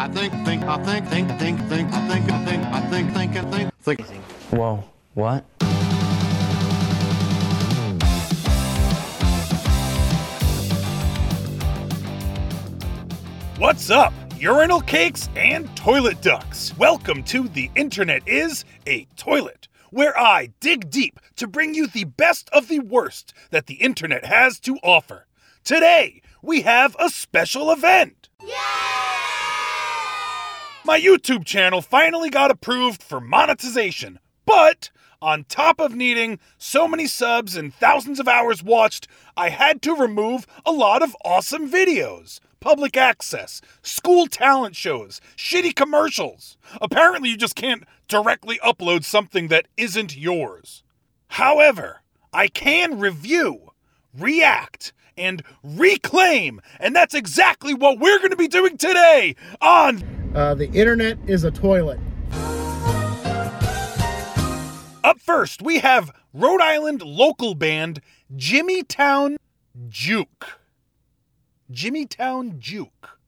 I think, think, I think, think, think, think, I think, I think, I think, think, I think, think. Whoa, what? What's up, urinal cakes and toilet ducks? Welcome to The Internet is a Toilet, where I dig deep to bring you the best of the worst that the internet has to offer. Today, we have a special event. My YouTube channel finally got approved for monetization, but on top of needing so many subs and thousands of hours watched, I had to remove a lot of awesome videos. Public access, school talent shows, shitty commercials. Apparently, you just can't directly upload something that isn't yours. However, I can review, react, and reclaim, and that's exactly what we're going to be doing today on Uh, the internet is a toilet. Up first, we have Rhode Island local band Jimmytown Juke. Jimmytown Juke.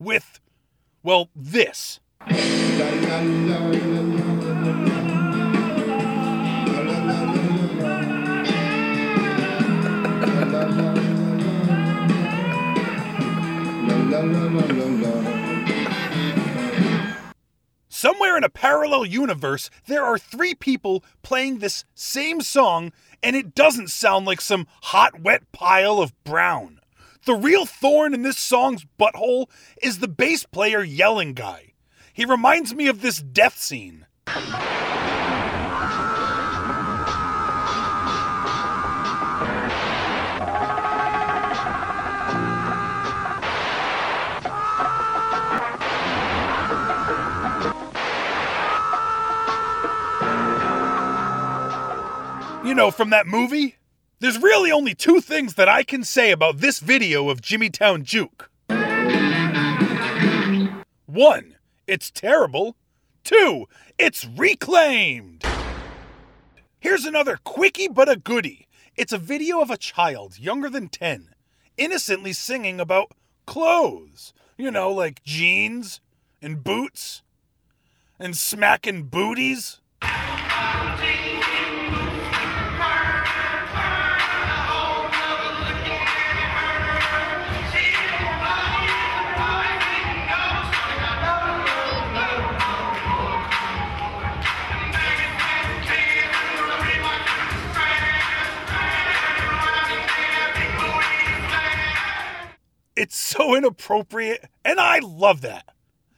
With, well, this. Parallel universe, there are three people playing this same song, and it doesn't sound like some hot, wet pile of brown. The real thorn in this song's butthole is the bass player yelling guy. He reminds me of this death scene. Know, from that movie? There's really only two things that I can say about this video of Jimmytown Juke. One, it's terrible. Two, it's reclaimed. Here's another quickie but a goodie. It's a video of a child younger than 10 innocently singing about clothes. You know, like jeans and boots and smacking booties. Inappropriate, and I love that.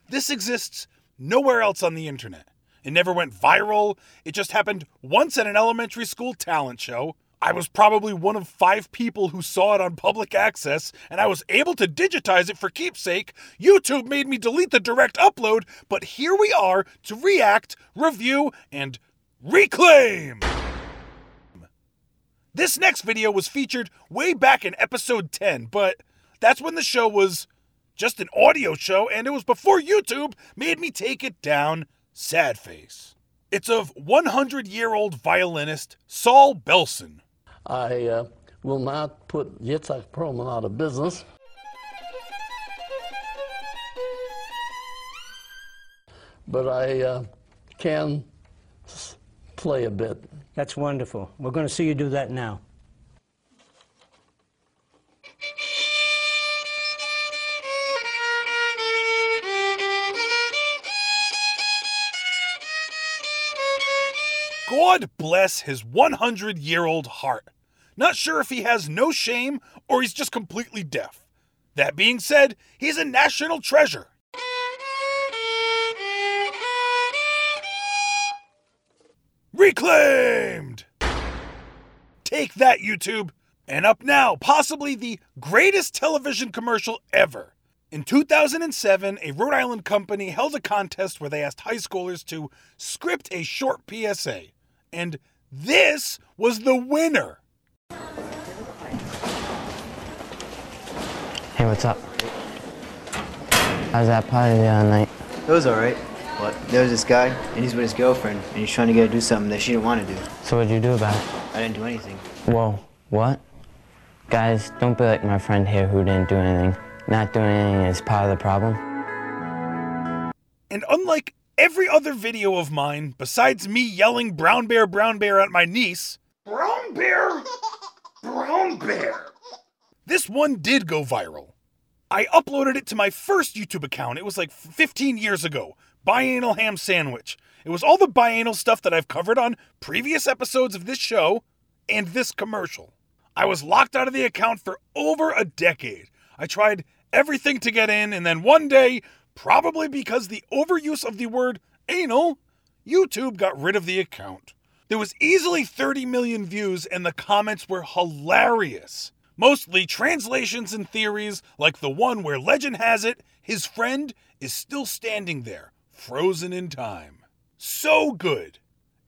This exists nowhere else on the internet. It never went viral. It just happened once at an elementary school talent show. I was probably one of five people who saw it on public access, and I was able to digitize it for keepsake. YouTube made me delete the direct upload, but here we are to react, review, and reclaim. This next video was featured way back in episode 10, but that's when the show was just an audio show and it was before YouTube made me take it down. Sad face. It's of 100 year old violinist Saul Belson. I uh, will not put Itzhak Perlman out of business. But I uh, can play a bit. That's wonderful. We're going to see you do that now. God bless his 100 year old heart. Not sure if he has no shame or he's just completely deaf. That being said, he's a national treasure. Reclaimed! Take that, YouTube! And up now, possibly the greatest television commercial ever. In 2007, a Rhode Island company held a contest where they asked high schoolers to script a short PSA. And this was the winner. Hey, what's up? How's that party the other night? It was alright. But there was this guy, and he's with his girlfriend, and he's trying to get her to do something that she didn't want to do. So what'd you do about it? I didn't do anything. Whoa, what? Guys, don't be like my friend here who didn't do anything. Not doing anything is part of the problem. And unlike every other video of mine, besides me yelling brown bear, brown bear at my niece, brown bear, brown bear, this one did go viral. I uploaded it to my first YouTube account. It was like 15 years ago. Bianal ham sandwich. It was all the bianal stuff that I've covered on previous episodes of this show and this commercial. I was locked out of the account for over a decade. I tried everything to get in, and then one day, probably because the overuse of the word anal, YouTube got rid of the account. There was easily 30 million views, and the comments were hilarious. Mostly translations and theories, like the one where legend has it his friend is still standing there, frozen in time. So good.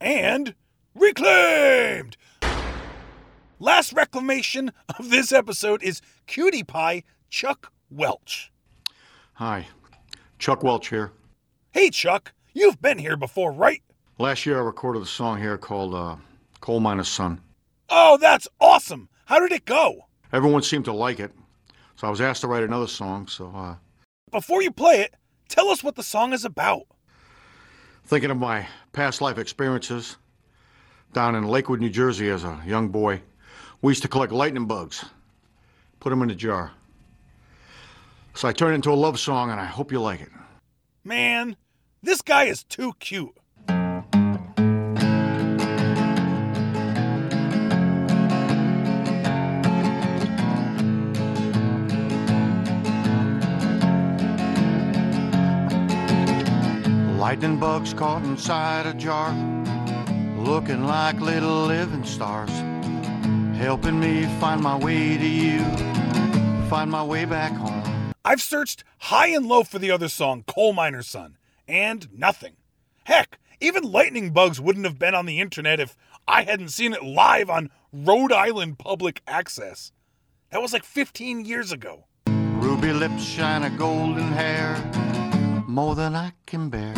And reclaimed! Last reclamation of this episode is Cutie Pie Chuck Welch. Hi, Chuck Welch here. Hey, Chuck, you've been here before, right? Last year I recorded a song here called uh, Coal Miner's Son. Oh, that's awesome! How did it go? Everyone seemed to like it, so I was asked to write another song, so uh, Before you play it, tell us what the song is about. thinking of my past life experiences down in Lakewood, New Jersey as a young boy, we used to collect lightning bugs, put them in a jar. So I turned it into a love song, and I hope you like it. Man, this guy is too cute. Lightning bugs caught inside a jar, looking like little living stars, helping me find my way to you, find my way back home. I've searched high and low for the other song, Coal Miner's Son, and nothing. Heck, even lightning bugs wouldn't have been on the internet if I hadn't seen it live on Rhode Island public access. That was like 15 years ago. Ruby lips shine a golden hair, more than I can bear.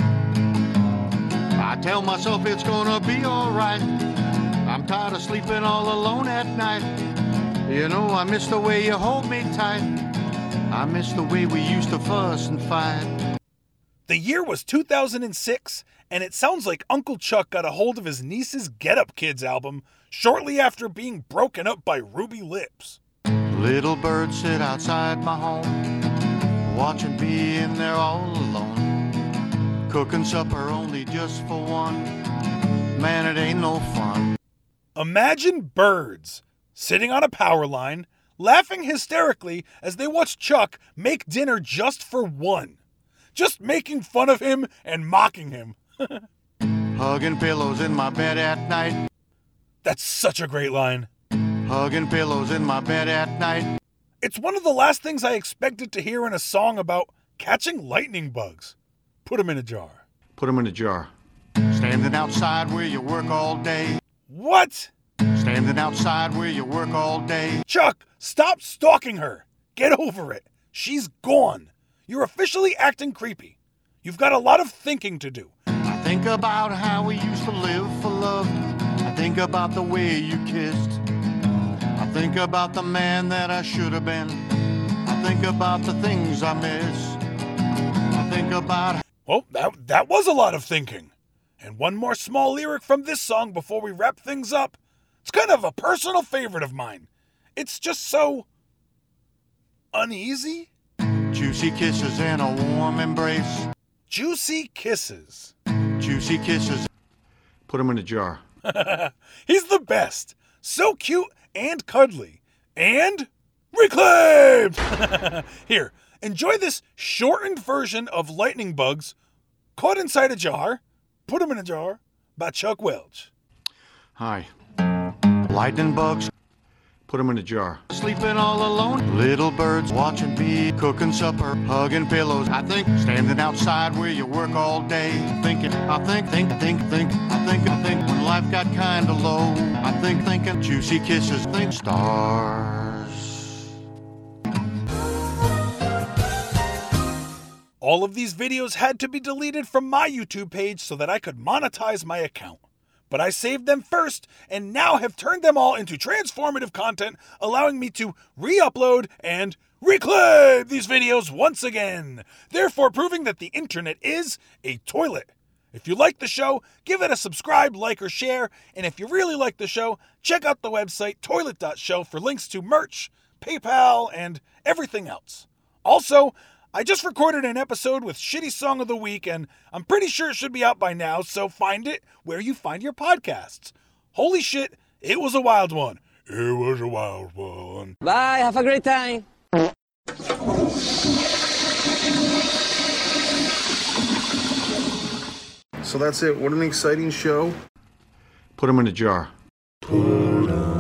I tell myself it's gonna be alright. I'm tired of sleeping all alone at night. You know, I miss the way you hold me tight. I miss the way we used to fuss and fight. The year was 2006, and it sounds like Uncle Chuck got a hold of his niece's Get Up Kids album shortly after being broken up by Ruby Lips. Little birds sit outside my home, watching me in there all alone. Cooking supper only just for one. Man, it ain't no fun. Imagine birds sitting on a power line, laughing hysterically as they watch Chuck make dinner just for one. Just making fun of him and mocking him. Hugging pillows in my bed at night. That's such a great line. Hugging pillows in my bed at night. It's one of the last things I expected to hear in a song about catching lightning bugs. Put 'em in a jar. Put 'em in a jar. Standing outside where you work all day. What? Standing outside where you work all day. Chuck, stop stalking her. Get over it. She's gone. You're officially acting creepy. You've got a lot of thinking to do. I think about how we used to live for love. I think about the way you kissed. I think about the man that I should have been. I think about the things I miss. I think about Well, that, that was a lot of thinking. And one more small lyric from this song before we wrap things up. It's kind of a personal favorite of mine. It's just so uneasy. juicy kisses and a warm embrace. Juicy kisses. Juicy kisses. Put 'em in a jar. He's the best. So cute and cuddly. And reclaimed! Here, enjoy this shortened version of Lightning Bugs caught inside a jar, Put them in a jar, by Chuck Welch. Hi. Lightning bugs. Put them in a jar. Sleeping all alone. Little birds watching me cooking supper, hugging pillows. I think standing outside where you work all day, thinking. I think, think, think, think. I think, I think when life got kinda low. I think, thinking juicy kisses. Think stars. All of these videos had to be deleted from my YouTube page so that I could monetize my account. But I saved them first and now have turned them all into transformative content, allowing me to re upload and reclaim these videos once again, therefore proving that the internet is a toilet. If you like the show, give it a subscribe, like, or share. And if you really like the show, check out the website toilet.show for links to merch, PayPal, and everything else. Also, I just recorded an episode with Shitty Song of the Week, and I'm pretty sure it should be out by now, so find it where you find your podcasts. Holy shit, it was a wild one. It was a wild one. Bye, have a great time. So that's it. What an exciting show. Put them in a jar. Put 'em in a jar.